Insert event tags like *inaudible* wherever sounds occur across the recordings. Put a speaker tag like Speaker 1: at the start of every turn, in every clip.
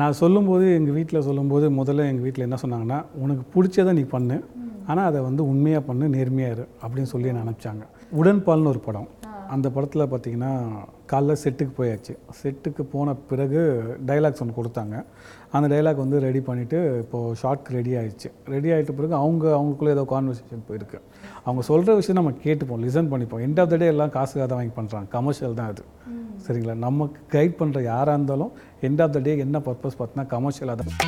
Speaker 1: நான் சொல்லும்போது எங்கள் வீட்டில் சொல்லும்போது முதல்ல எங்கள் வீட்டில் என்ன சொன்னாங்கன்னா உனக்கு பிடிச்சதை நீ பண்ணு. ஆனால் அதை வந்து உண்மையாக பண்ணு நேர்மையாக இரு அப்படின்னு சொல்லி என்ன அனுப்பிச்சாங்க. உடன்பால்னு ஒரு படம். அந்த படத்தில் பார்த்தீங்கன்னா காலைல செட்டுக்கு போயாச்சு. செட்டுக்கு போன பிறகு டைலாக்ஸ் ஒன்று கொடுத்தாங்க. அந்த டைலாக் வந்து ரெடி பண்ணிவிட்டு இப்போது ஷார்ட்க்கு ரெடி ஆயிடுச்சு. ரெடி ஆகிட்ட பிறகு அவங்க அவங்களுக்குள்ளே ஏதோ கான்வர்சேஷன் போயிருக்கு. அவங்க சொல்கிற விஷயம் நம்ம கேட்டுப்போம் லிசன் பண்ணிப்போம். எண்ட் ஆஃப் த டே எல்லாம் காசுக்காக தான் வாங்கி பண்ணுறாங்க கமர்ஷியல் தான் அது. சரிங்களா? நமக்கு கைட் பண்ணுற யாராக இருந்தாலும் எண்ட் ஆஃப் த டே என்ன பர்பஸ் பார்த்தீங்கன்னா கமர்ஷியலாக தான்.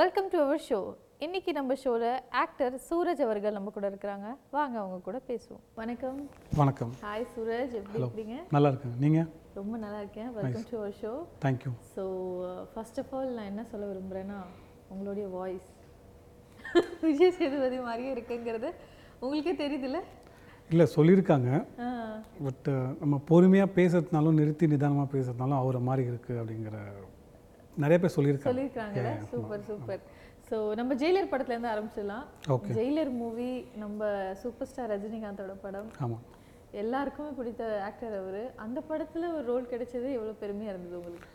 Speaker 2: வெல்கம் டு அவர் ஷோ இன்னைக்கு நம்ம ஷோவில் ஆக்டர் சூரஜ் அவர்கள் நம்ம கூட இருக்கிறாங்க. வாங்க அவங்க கூட பேசுவோம். வணக்கம்.
Speaker 1: வணக்கம்.
Speaker 2: ஹாய் சூரஜ். எப்படி இருக்கீங்க?
Speaker 1: நல்லா இருக்குங்க. நீங்கள்
Speaker 2: ரொம்ப நல்லா இருக்கேன். Welcome to our show
Speaker 1: thank you
Speaker 2: so first of all நான் என்ன சொல்ல விரும்புகிறேன்னா உங்களுடைய வாய்ஸ் விஜய் சேதுபதி மாதிரியே இருக்குங்கிறது உங்களுக்கே தெரியுதுல்ல?
Speaker 1: இல்லை சொல்லியிருக்காங்க. பட் நம்ம பொறுமையாக பேசுறதுனாலும் நிறுத்தி நிதானமாக பேசுறதுனாலும் அவரை மாதிரி இருக்குது அப்படிங்கிற நிறைய பேர் சொல்லியிருக்காங்க.
Speaker 2: சொல்லியிருக்காங்கல்ல? சூப்பர் சூப்பர் ஸோ நம்ம ஜெயிலர் படத்துலேருந்து ஆரம்பிச்சிடலாம்.
Speaker 1: Okay.
Speaker 2: ஜெயிலர் மூவி நம்ம சூப்பர் ஸ்டார் ரஜினிகாந்தோட படம்.
Speaker 1: ஆமாம்
Speaker 2: எல்லாருக்குமே பிடித்த ஆக்டர் அவர். அந்த படத்துல ஒரு ரோல் கிடைச்சது எவ்வளவு பெருமையா இருந்தது உங்களுக்கு?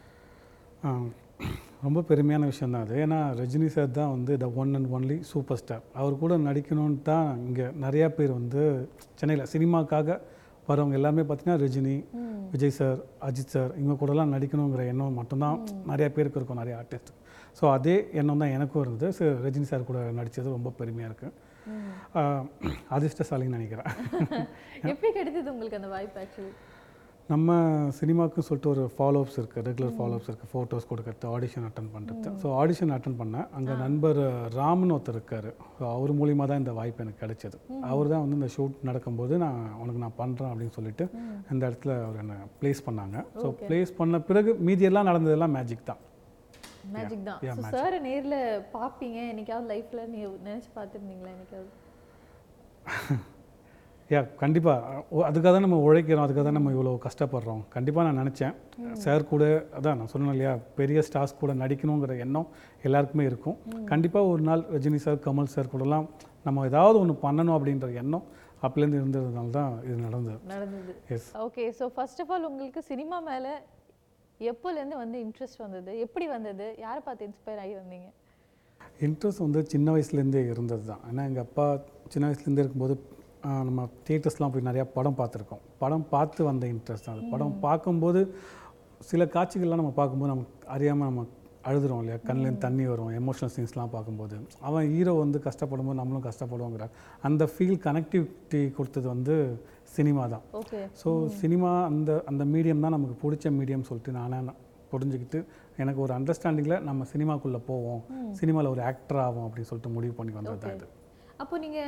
Speaker 1: ரொம்ப பெருமையான விஷயம் தான் அது. ஏன்னா ரஜினி சார் தான் வந்து the one and only super star அவர் கூட நடிக்கணும்னு தான் இங்கே நிறையா பேர் வந்து சென்னையில் சினிமாக்காக வரவங்க எல்லாமே பார்த்தீங்கன்னா ரஜினி விஜய் சார் அஜித் சார் இவங்க கூடலாம் நடிக்கணுங்கிற எண்ணம் மட்டும்தான் நிறைய பேருக்கு இருக்கும் நிறைய ஆர்டிஸ்ட் ஸோ அதே எண்ணம் தான் எனக்கும் இருந்தது. ஸோ ரஜினி சார் கூட நடித்தது ரொம்ப பெருமையாக இருக்குது *clears throat* அதிர்ஷ்டசாலின்னு நினைக்கிறேன். *laughs*
Speaker 2: எப்படி கிடைத்தது உங்களுக்கு அந்த வாய்ப்பு ஆக்சுவலி
Speaker 1: நம்ம சினிமாவுக்குன்னு சொல்லிட்டு ஒரு ஃபாலோஅப்ஸ் இருக்குது ரெகுலர் ஃபாலோஅப்ஸ் இருக்குது ஃபோட்டோஸ் கொடுக்கறது ஆடிஷன் அட்டன் பண்ணுறது ஸோ ஆடிஷன் அட்டன் பண்ணேன் அங்கே நண்பர் ராம்னு ஒருத்தர் இருக்கார். ஸோ அவர் மூலியமாக தான் இந்த வாய்ப்பு எனக்கு கிடைச்சது. அவர் தான் வந்து இந்த ஷூட் நடக்கும்போது நான் உனக்கு நான் பண்ணுறேன் அப்படின்னு சொல்லிட்டு இந்த இடத்துல அவர் என்னை ப்ளேஸ் பண்ணாங்க. ஸோ ப்ளேஸ் பண்ண பிறகு மீதியெல்லாம் நடந்ததெல்லாம் மேஜிக் தான்.
Speaker 2: மேஜிக் தான். ஸோ சார் நேர்ல பாப்பீங்க என்னைக்காவது லைஃப்ல நீ நினைச்சு பார்த்துருந்தீங்களா? என்னைக்காவது? *laughs*
Speaker 1: யா கண்டிப்பாக அதுக்காக தான் நம்ம உழைக்கிறோம். அதுக்காக தான் நம்ம இவ்வளோ கஷ்டப்படுறோம். கண்டிப்பாக நான் நினச்சேன். சார் கூட அதான் நான் சொன்னேன் இல்லையா பெரிய ஸ்டார்ஸ் கூட நடிக்கணுங்கிற எண்ணம் எல்லாருக்குமே இருக்கும். கண்டிப்பாக ஒரு நாள் ரஜினி சார் கமல் சார் கூடலாம் நம்ம ஏதாவது ஒன்று பண்ணணும் அப்படின்ற எண்ணம் அப்போலேருந்து இருந்ததுனால தான் இது நடந்தது.
Speaker 2: நடந்தது.
Speaker 1: Yes
Speaker 2: okay so first of all உங்களுக்கு சினிமா மேல எப்போலேருந்து வந்து இன்ட்ரெஸ்ட் வந்தது? எப்படி வந்தது? யாரை பார்த்து இன்ஸ்பயர் ஆகி வந்தீங்க?
Speaker 1: இன்ட்ரெஸ்ட் வந்து சின்ன வயசுலேருந்தே இருந்தது தான். ஏன்னா எங்கள் அப்பா சின்ன வயசுலேருந்தே இருக்கும்போது நம்ம தியேட்டர்ஸ்லாம் போய் நிறையா படம் பார்த்துருக்கோம். படம் பார்த்து வந்த இன்ட்ரெஸ்ட் தான் அது. படம் பார்க்கும்போது சில காட்சிகள்லாம் நம்ம பார்க்கும்போது நமக்கு அறியாமல் நம்ம அழுதுறோம் இல்லையா? கண்ணிலேருந்து தண்ணி வரும் எமோஷனல் சீன்ஸ்லாம் பார்க்கும்போது. அவன் ஹீரோ வந்து கஷ்டப்படும்போது நம்மளும் கஷ்டப்படுவோங்கிற அந்த ஃபீல் கனெக்டிவிட்டி கொடுத்தது வந்து சினிமா தான். ஸோ சினிமா அந்த அந்த மீடியம் தான் நமக்கு பிடிச்ச மீடியம் சொல்லிட்டு நான் புரிஞ்சுக்கிட்டு எனக்கு ஒரு அண்டர்ஸ்டாண்டிங்கில் நம்ம சினிமாக்குள்ளே போவோம். சினிமாவில் ஒரு ஆக்டர் ஆகும் அப்படின்னு சொல்லிட்டு முடிவு பண்ணி வந்தது தான் இது
Speaker 2: அப்போ நீங்க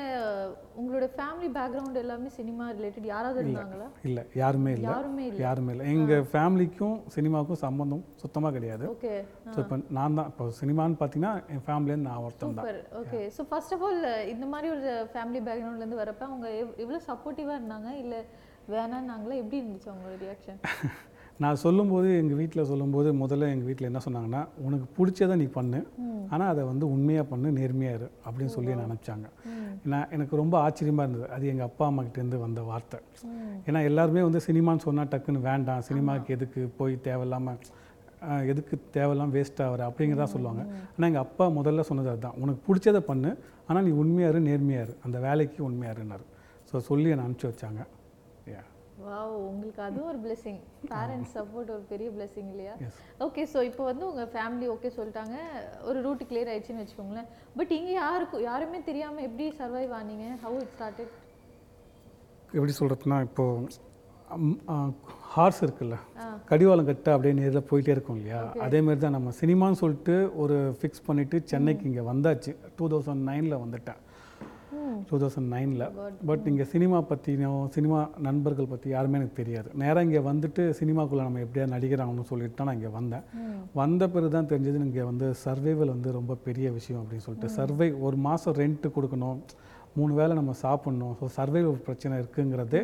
Speaker 2: உங்களோட ஃபேமிலி பேக்ரவுண்ட் எல்லாமே சினிமா ரிலேட்டட் யாராவது இருந்தாங்களா?
Speaker 1: இல்லை யாருமே இல்லை.
Speaker 2: யாருமே இல்லை.
Speaker 1: யாருமே இல்லை. எங்கள் ஃபேமிலிக்கும் சினிமாவுக்கும் சம்பந்தம் சுத்தமாக கிடையாது.
Speaker 2: ஓகே.
Speaker 1: ஸோ இப்போ நான் தான் இப்போ சினிமான்னு பார்த்தீங்கன்னா என் ஃபேமிலியிலேருந்து நான் ஒருத்தன் தான்.
Speaker 2: Okay. So first of all இந்த மாதிரி ஒரு ஃபேமிலி பேக்ரவுண்ட்லேருந்து வரப்ப அவங்க எவ் எவ்வளோ சப்போர்ட்டிவாக இருந்தாங்க? இல்லை வேணான்னாங்களா? எப்படி இருந்துச்சு அவங்களோட ரியாக்ஷன் *laughs*
Speaker 1: நான் சொல்லும்போது எங்கள் வீட்டில் சொல்லும்போது முதல்ல எங்கள் வீட்டில் என்ன சொன்னாங்கன்னா உனக்கு பிடிச்சதை நீ பண்ணு. ஆனால் அதை வந்து உண்மையாக பண்ணு நேர்மையாக இரு. அப்படின்னு சொல்லி என்ன அனுப்பிச்சாங்க நான் எனக்கு ரொம்ப ஆச்சரியமாக இருந்தது. அது எங்கள் அப்பா அம்மா கிட்டேருந்து வந்த வார்த்தை. ஏன்னா எல்லாருமே வந்து சினிமான்னு சொன்னால் டக்குன்னு வேண்டாம் சினிமாவுக்கு எதுக்கு போய் தேவையில்லாமல் எதுக்கு தேவையில்லாம வேஸ்ட் ஆகிற? அப்படிங்கிறதா சொல்லுவாங்க. ஆனால் எங்கள் அப்பா முதல்ல சொன்னது அதுதான். உனக்கு பிடிச்சதை பண்ணு. ஆனால் நீ உண்மையாக இரு நேர்மையாக இரு. அந்த வேலைக்கு உண்மையாக இருனாரு ஸோ சொல்லி என்னை அனுப்பிச்சி வச்சாங்க. யா
Speaker 2: வாவ் உங்களுக்கு அதுவும் ஒரு blessing. பேரண்ட்ஸ் சப்போர்ட் ஒரு பெரிய blessing இல்லையா? ஓகே ஸோ இப்போ வந்து உங்கள் ஃபேமிலி ஓகே சொல்லிட்டாங்க. ஒரு ரூட் கிளியர் ஆயிடுச்சுன்னு வச்சுக்கோங்களேன். பட் இங்கே யாருக்கும் யாருமே தெரியாமல் எப்படி சர்வைவ் ஆனீங்க? ஹவு இட் ஸ்டார்டட்
Speaker 1: எப்படி சொல்கிறதுனா இப்போது ஹார்ஸ் இருக்குல்ல. கடிவாளம் கட்ட அப்படியே நேரில் போயிட்டே இருக்கும் இல்லையா? அதே மாதிரி தான் நம்ம சினிமான்னு சொல்லிட்டு ஒரு ஃபிக்ஸ் பண்ணிவிட்டு சென்னைக்கு இங்கே வந்தாச்சு. டூ தௌசண்ட் நைனில் வந்துட்டேன். டூ தௌசண்ட் நைனில் பட் இங்கே சினிமா பற்றினோ சினிமா நண்பர்கள் பற்றி யாருமே எனக்கு தெரியாது. நேராக இங்கே வந்துட்டு சினிமாக்குள்ளே நம்ம எப்படியா நடிக்கிறாங்கன்னு சொல்லிட்டு தான் நான் இங்கே வந்தேன். வந்த பிறகு தான் தெரிஞ்சது இங்கே வந்து சர்வைவல் வந்து ரொம்ப பெரிய விஷயம் அப்படின்னு சொல்லிட்டு. சர்வை ஒரு மாதம் ரெண்ட்டு கொடுக்கணும். மூணு வேளை நம்ம சாப்பிட்ணும். ஸோ சர்வைவல் பிரச்சனை இருக்குங்கிறதே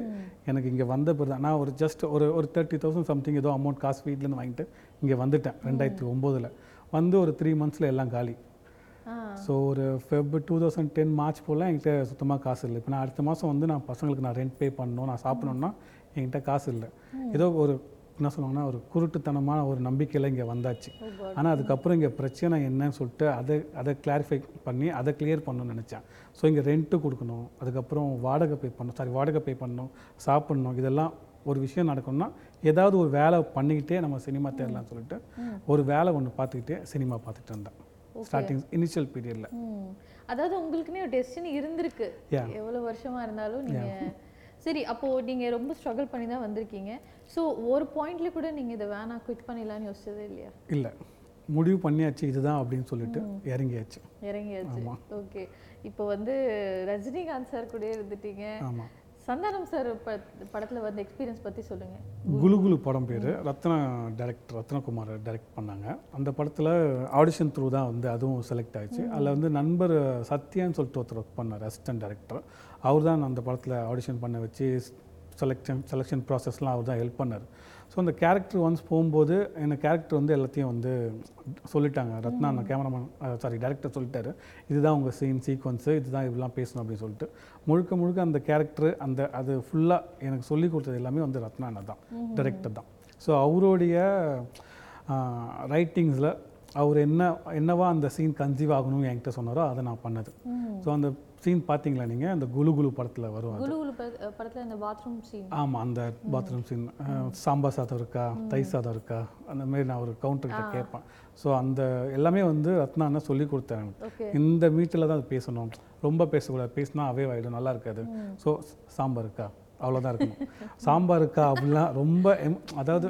Speaker 1: எனக்கு இங்கே வந்த பிறகு தான். நான் ஒரு ஜஸ்ட் ஒரு ஒரு தேர்ட்டி தௌசண்ட் சம்திங் ஏதோ அமௌண்ட் காசு வீட்டிலேருந்து வாங்கிட்டு இங்கே வந்துட்டேன் ரெண்டாயிரத்தி ஒம்போதில். வந்து ஒரு த்ரீ மந்த்ஸில் எல்லாம் காலி. ஸோ ஒரு Feb two thousand ten March போல் என்கிட்ட சுத்தமாக காசு இல்லை. இப்போ நான் அடுத்த மாதம் வந்து நான் பசங்களுக்கு நான் ரெண்ட் பே பண்ணணும் நான் சாப்பிடணும்னா என்கிட்ட காசு இல்லை. ஏதோ ஒரு என்ன சொல்லுவாங்கன்னா ஒரு குருட்டுத்தனமான ஒரு நம்பிக்கையில் இங்கே வந்தாச்சு. ஆனால் அதுக்கப்புறம் இங்கே பிரச்சனை என்னன்னு சொல்லிட்டு அதை அதை கிளாரிஃபை பண்ணி அதை கிளியர் பண்ணணும்னு நினச்சேன். ஸோ இங்கே ரெண்ட்டு கொடுக்கணும் அதுக்கப்புறம் வாடகை பே பண்ணணும் சாரி வாடகை பே பண்ணணும் சாப்பிடணும் இதெல்லாம் ஒரு விஷயம் நடக்கணும்னா ஏதாவது ஒரு வேலை பண்ணிக்கிட்டே நம்ம சினிமா தேடலாம்னு சொல்லிட்டு ஒரு வேலை ஒன்று பார்த்துக்கிட்டே சினிமா பார்த்துட்டு இருந்தேன் ஸ்டார்டிங் இனிஷியல் பீரியடில்.
Speaker 2: அதாவது உங்களுக்குன்னே ஒரு டெஸ்டினி இருந்திருக்கு.
Speaker 1: Yeah.
Speaker 2: எவ்வளவு வருஷமா இருந்தாலும் நீங்க சரி அப்போ நீங்க ரொம்ப ஸ்ட்ரகிள் பண்ணி தான் வந்திருக்கீங்க. ஸோ ஒரு பாயிண்ட்ல கூட நீங்க இதை வேணாம் குவிட் பண்ணிடலாம்னு யோசிச்சதே இல்லையா?
Speaker 1: இல்லை. முடிவு பண்ணியாச்சு இதுதான் அப்படின்னு சொல்லிட்டு இறங்கியாச்சு.
Speaker 2: இறங்கியாச்சு. ஓகே இப்போ வந்து ரஜினிகாந்த் சார் கூட இருந்துட்டீங்க.
Speaker 1: ஆமாம்
Speaker 2: சந்தானம் சார் படத்துல வந்து எக்ஸ்பீரியன்ஸ் பத்தி சொல்லுங்க.
Speaker 1: குலு குலு படம் பேர். ரத்னா டைரக்டர் ரத்னகுமார் டைரக்ட் பண்ணாங்க. அந்த படத்தில் ஆடிஷன் த்ரூ தான் வந்து அதுவும் செலக்ட் ஆயிடுச்சு. அதில் வந்து நண்பர் சத்யான்னு சொல்லிட்டு ஒருத்தர் ஒர்க் பண்ணார் அசிஸ்டன்ட் டைரக்டர் அவர் தான் அந்த படத்தில் ஆடிஷன் பண்ண வச்சு செலெக்ஷன் செலெக்ஷன் ப்ராசஸ்லாம் அவர் தான் ஹெல்ப் பண்ணார். ஸோ அந்த கேரக்டர் ஒன்ஸ் போகும்போது என்ன கேரக்டர் வந்து எல்லாத்தையும் வந்து சொல்லிட்டாங்க. ரத்னா அந்த கேமராமேன் சாரி டைரக்டர் சொல்லிட்டாரு. இதுதான் உங்கள் சீன் சீக்வன்ஸு இதுதான் இப்படிலாம் பேசணும் அப்படின்னு சொல்லிட்டு. முழுக்க முழுக்க அந்த கேரக்டர் அந்த அது ஃபுல்லாக எனக்கு சொல்லி கொடுத்தது எல்லாமே வந்து ரத்னா தான் டைரக்டர் தான். ஸோ அவருடைய ரைட்டிங்ஸில் அவர் என்ன என்னவா அந்த சீன் கன்சீவ் ஆகணும்னு என்கிட்ட சொன்னாரோ அதை நான் பண்ணது. ஸோ அந்த சீன் பார்த்தீங்களா நீங்கள் அந்த குலு குலு படத்தில் வரும்
Speaker 2: படத்துல அந்த பாத்ரூம் சீன்
Speaker 1: ஆமாம் அந்த பாத்ரூம் சீன் சாம்பார் சாதம் இருக்கா? தை சாதம் இருக்கா? அந்த மாதிரி நான் ஒரு கவுண்டர்கிட்ட கேட்பேன். ஸோ அந்த எல்லாமே வந்து ரத்னா அண்ணா சொல்லி கொடுத்தாங்க
Speaker 2: ஓகே.
Speaker 1: இந்த மீட்டில் தான் அது பேசணும். ரொம்ப பேசக்கூடாது. பேசினா அவே ஆகிடும் நல்லா இருக்காது. ஸோ சாம்பார் இருக்கா? அவ்வளோதான் இருக்கணும். சாம்பார் இருக்கா? அப்படிலாம் ரொம்ப அதாவது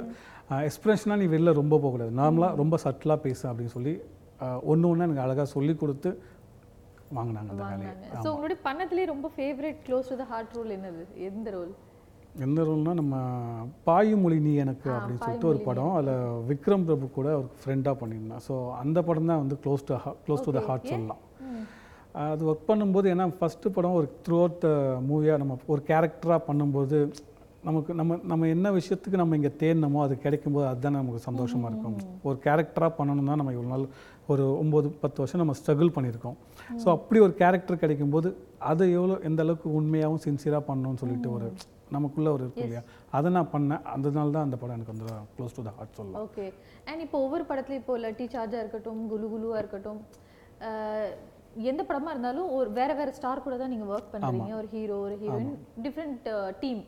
Speaker 1: எக்ஸ்பிரஷனாக நீ வெளில ரொம்ப போகக்கூடாது. நார்மலாக ரொம்ப சட்டிலாக பேசு அப்படின்னு சொல்லி ஒன்று ஒன்று எனக்கு அழகாக சொல்லி கொடுத்து வாங்கினாங்க அந்த வேலையை.
Speaker 2: ஸோ உங்களுடைய பண்ணதுலேயே ரொம்ப favourite close to the heart role என்னது? எந்த ரோல்
Speaker 1: எந்த ரோல்னா நம்ம பாயுமொழி நீ எனக்கு அப்படின்னு சொல்லிட்டு ஒரு படம். அதில் விக்ரம் பிரபு கூட ஒரு ஃப்ரெண்டாக பண்ணியிருந்தேன் ஸோ அந்த படம் தான் வந்து close to close to the heart சொல்லலாம். அது ஒர்க் பண்ணும்போது ஏன்னா ஃபஸ்ட்டு படம் ஒரு த்ரூ அவுட் மூவியாக நம்ம ஒரு கேரக்டராக பண்ணும்போது நமக்கு நம்ம நம்ம என்ன விஷயத்துக்கு நம்ம இங்கே தேடினமோ அது கிடைக்கும்போது அதுதான் நமக்கு சந்தோஷமாக இருக்கும். ஒரு கேரக்டராக பண்ணணும்னா நம்ம இவ்வளோ நாள் ஒரு ஒம்பது பத்து வருஷம் நம்ம ஸ்ட்ரகிள் பண்ணியிருக்கோம். ஸோ அப்படி ஒரு கேரக்டர் கிடைக்கும்போது அதை எவ்வளோ எந்த அளவுக்கு உண்மையாகவும் சின்சியராக பண்ணணும்னு சொல்லிட்டு ஒரு நமக்குள்ள ஒரு இருக்கு இல்லையா? அதை நான் பண்ணேன். அதனால தான் அந்த படம் எனக்கு வந்து க்ளோஸ் டு த ஹார்ட் சொல்லலாம்.
Speaker 2: ஓகே அண்ட் இப்போ ஒவ்வொரு படத்துலையும் இப்போ லட்டி சார்ஜாக இருக்கட்டும் குலு குலுவாக இருக்கட்டும் எந்த படமா இருந்தாலும் ஒரு வேற வேற ஸ்டார் கூட தான் நீங்க ஒர்க் பண்றீங்க. ஒரு ஹீரோ ஒரு ஹீரோயின் டிஃப்ரெண்ட் டீம்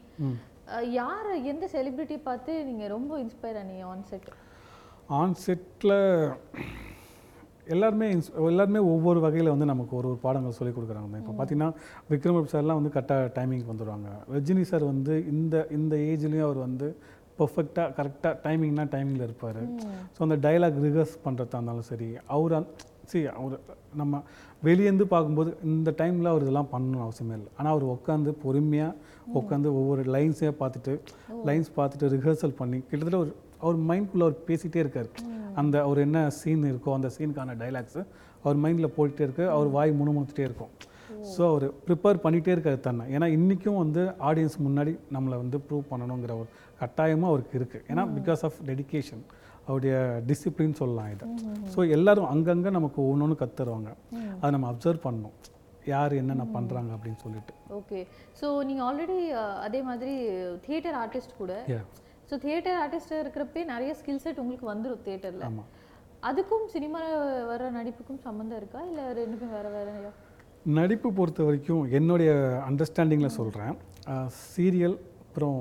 Speaker 2: யார் எந்த செலிபிரிட்டி பார்த்து நீங்க ரொம்ப இன்ஸ்பயர் ஆனீங்க ஆன் செட்
Speaker 1: ஆன் செட்டில் எல்லாருமே ins- எல்லாருமே ஒவ்வொரு வகையில் வந்து நமக்கு ஒரு ஒரு பாடங்கள் சொல்லிக் கொடுக்குறாங்க. இப்போ பார்த்தீங்கன்னா விக்ரம் சார்லாம் வந்து கரெக்டாக டைமிங் வந்துடுவாங்க ரஜினி சார் வந்து இந்த இந்த ஏஜ்லேயும் அவர் வந்து பர்ஃபெக்டாக கரெக்டாக டைமிங்னா டைமிங்கில் இருப்பார். ஸோ அந்த டைலாக் ரிஹர்ஸ் பண்ணுறதா இருந்தாலும் சரி அவர் சரி அவர் நம்ம வெளியேந்து பார்க்கும்போது இந்த டைமில் அவர் இதெல்லாம் பண்ணணும் அவசியமே இல்லை. ஆனால் அவர் உட்காந்து பொறுமையாக உட்காந்து ஒவ்வொரு லைன்ஸே பார்த்துட்டு லைன்ஸ் பார்த்துட்டு ரிஹர்சல் பண்ணி கிட்டத்தட்ட ஒரு அவர் மைண்ட்குள்ளே அவர் பேசிகிட்டே இருக்கார். அந்த அவர் என்ன சீன் இருக்கோ அந்த சீனுக்கான டைலாக்ஸு அவர் மைண்டில் போயிட்டே இருக்கு. அவர் வாய் முணுமுணுத்துட்டே இருக்கும். ஸோ அவர் ப்ரிப்பேர் பண்ணிகிட்டே இருக்காரு தன்னை. ஏன்னா இன்றைக்கும் வந்து ஆடியன்ஸ் முன்னாடி நம்மளை வந்து ப்ரூவ் பண்ணணுங்கிற ஒரு கட்டாயமும் அவருக்கு இருக்குது ஏன்னா பிகாஸ் ஆஃப் டெடிகேஷன் அவருடைய டிசிப்ளின் சொல்லலாம் இதை. ஸோ எல்லாரும் அங்கங்கே நமக்கு ஒன்று ஒன்று கற்றுருவாங்க அதை நம்ம அப்சர்வ் பண்ணணும். யார் என்னென்ன பண்ணுறாங்க அப்படின்னு சொல்லிட்டு.
Speaker 2: ஓகே ஸோ நீங்க ஆல்ரெடி அதே மாதிரி தியேட்டர் ஆர்டிஸ்ட் கூட. ஸோ தியேட்டர் ஆர்டிஸ்ட் இருக்கிறப்பே நிறைய ஸ்கில் செட் உங்களுக்கு வந்துடும் தியேட்டர்ல
Speaker 1: ஆமாம்
Speaker 2: அதுக்கும் சினிமா வர நடிப்புக்கும் சம்மந்தம் இருக்கா? இல்ல ரெண்டுக்கும் வேற வேறயா
Speaker 1: நடிப்பு பொறுத்த வரைக்கும் என்னுடைய அண்டர்ஸ்டாண்டிங்கில் சொல்கிறேன் சீரியல் அப்புறம்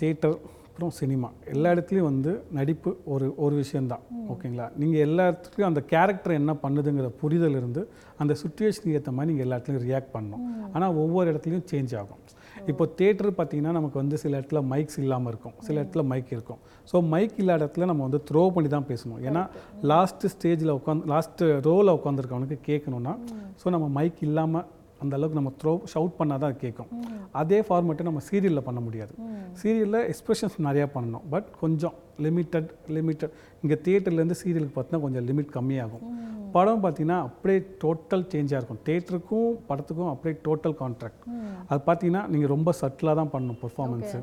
Speaker 1: தேட்டர் அப்புறம் சினிமா. எல்லா இடத்துலையும் வந்து நடிப்பு ஒரு ஒரு விஷயந்தான் ஓகேங்களா? நீங்கள் எல்லா இடத்துலையும் அந்த கேரக்டர் என்ன பண்ணுதுங்கிற புரிதல் இருந்து அந்த சுச்சுவேஷனுக்கு ஏற்ற மாதிரி நீங்கள் எல்லா இடத்துலையும் ரியாக்ட் பண்ணணும் ஆனால் ஒவ்வொரு இடத்துலையும் சேஞ்ச் ஆகும். இப்போ தேட்டர் பார்த்தீங்கன்னா நமக்கு வந்து சில இடத்துல மைக்ஸ் இல்லாமல் இருக்கும். சில இடத்துல மைக் இருக்கும். ஸோ மைக் இல்லாத இடத்துல நம்ம வந்து த்ரோ பண்ணி தான் பேசணும். ஏன்னா லாஸ்ட் ஸ்டேஜில் உட்காந்து லாஸ்ட் ரோவில் உட்காந்துருக்கவனுக்கு கேட்கணும்னா ஸோ நம்ம மைக் இல்லாமல் அந்த அளவுக்கு நம்ம த்ரோ ஷவுட் பண்ணால் தான் கேட்கும். அதே ஃபார்மேட்டை நம்ம சீரியலில் பண்ண முடியாது. சீரியலில் எக்ஸ்பிரஷன்ஸ் நிறையா பண்ணணும். பட் கொஞ்சம் லிமிட்டட் லிமிட்டட் இங்கே தியேட்டர்லேருந்து சீரியலுக்கு பார்த்தீங்கன்னா கொஞ்சம் லிமிட் கம்மியாகும். படம் பார்த்தீங்கன்னா அப்படியே டோட்டல் சேஞ்சாக இருக்கும். தேட்டருக்கும் படத்துக்கும் அப்படியே டோட்டல் கான்ட்ராக்ட் அது பார்த்தீங்கன்னா நீங்கள் ரொம்ப சட்டிலாக தான் பண்ணணும் பெர்ஃபார்மன்ஸு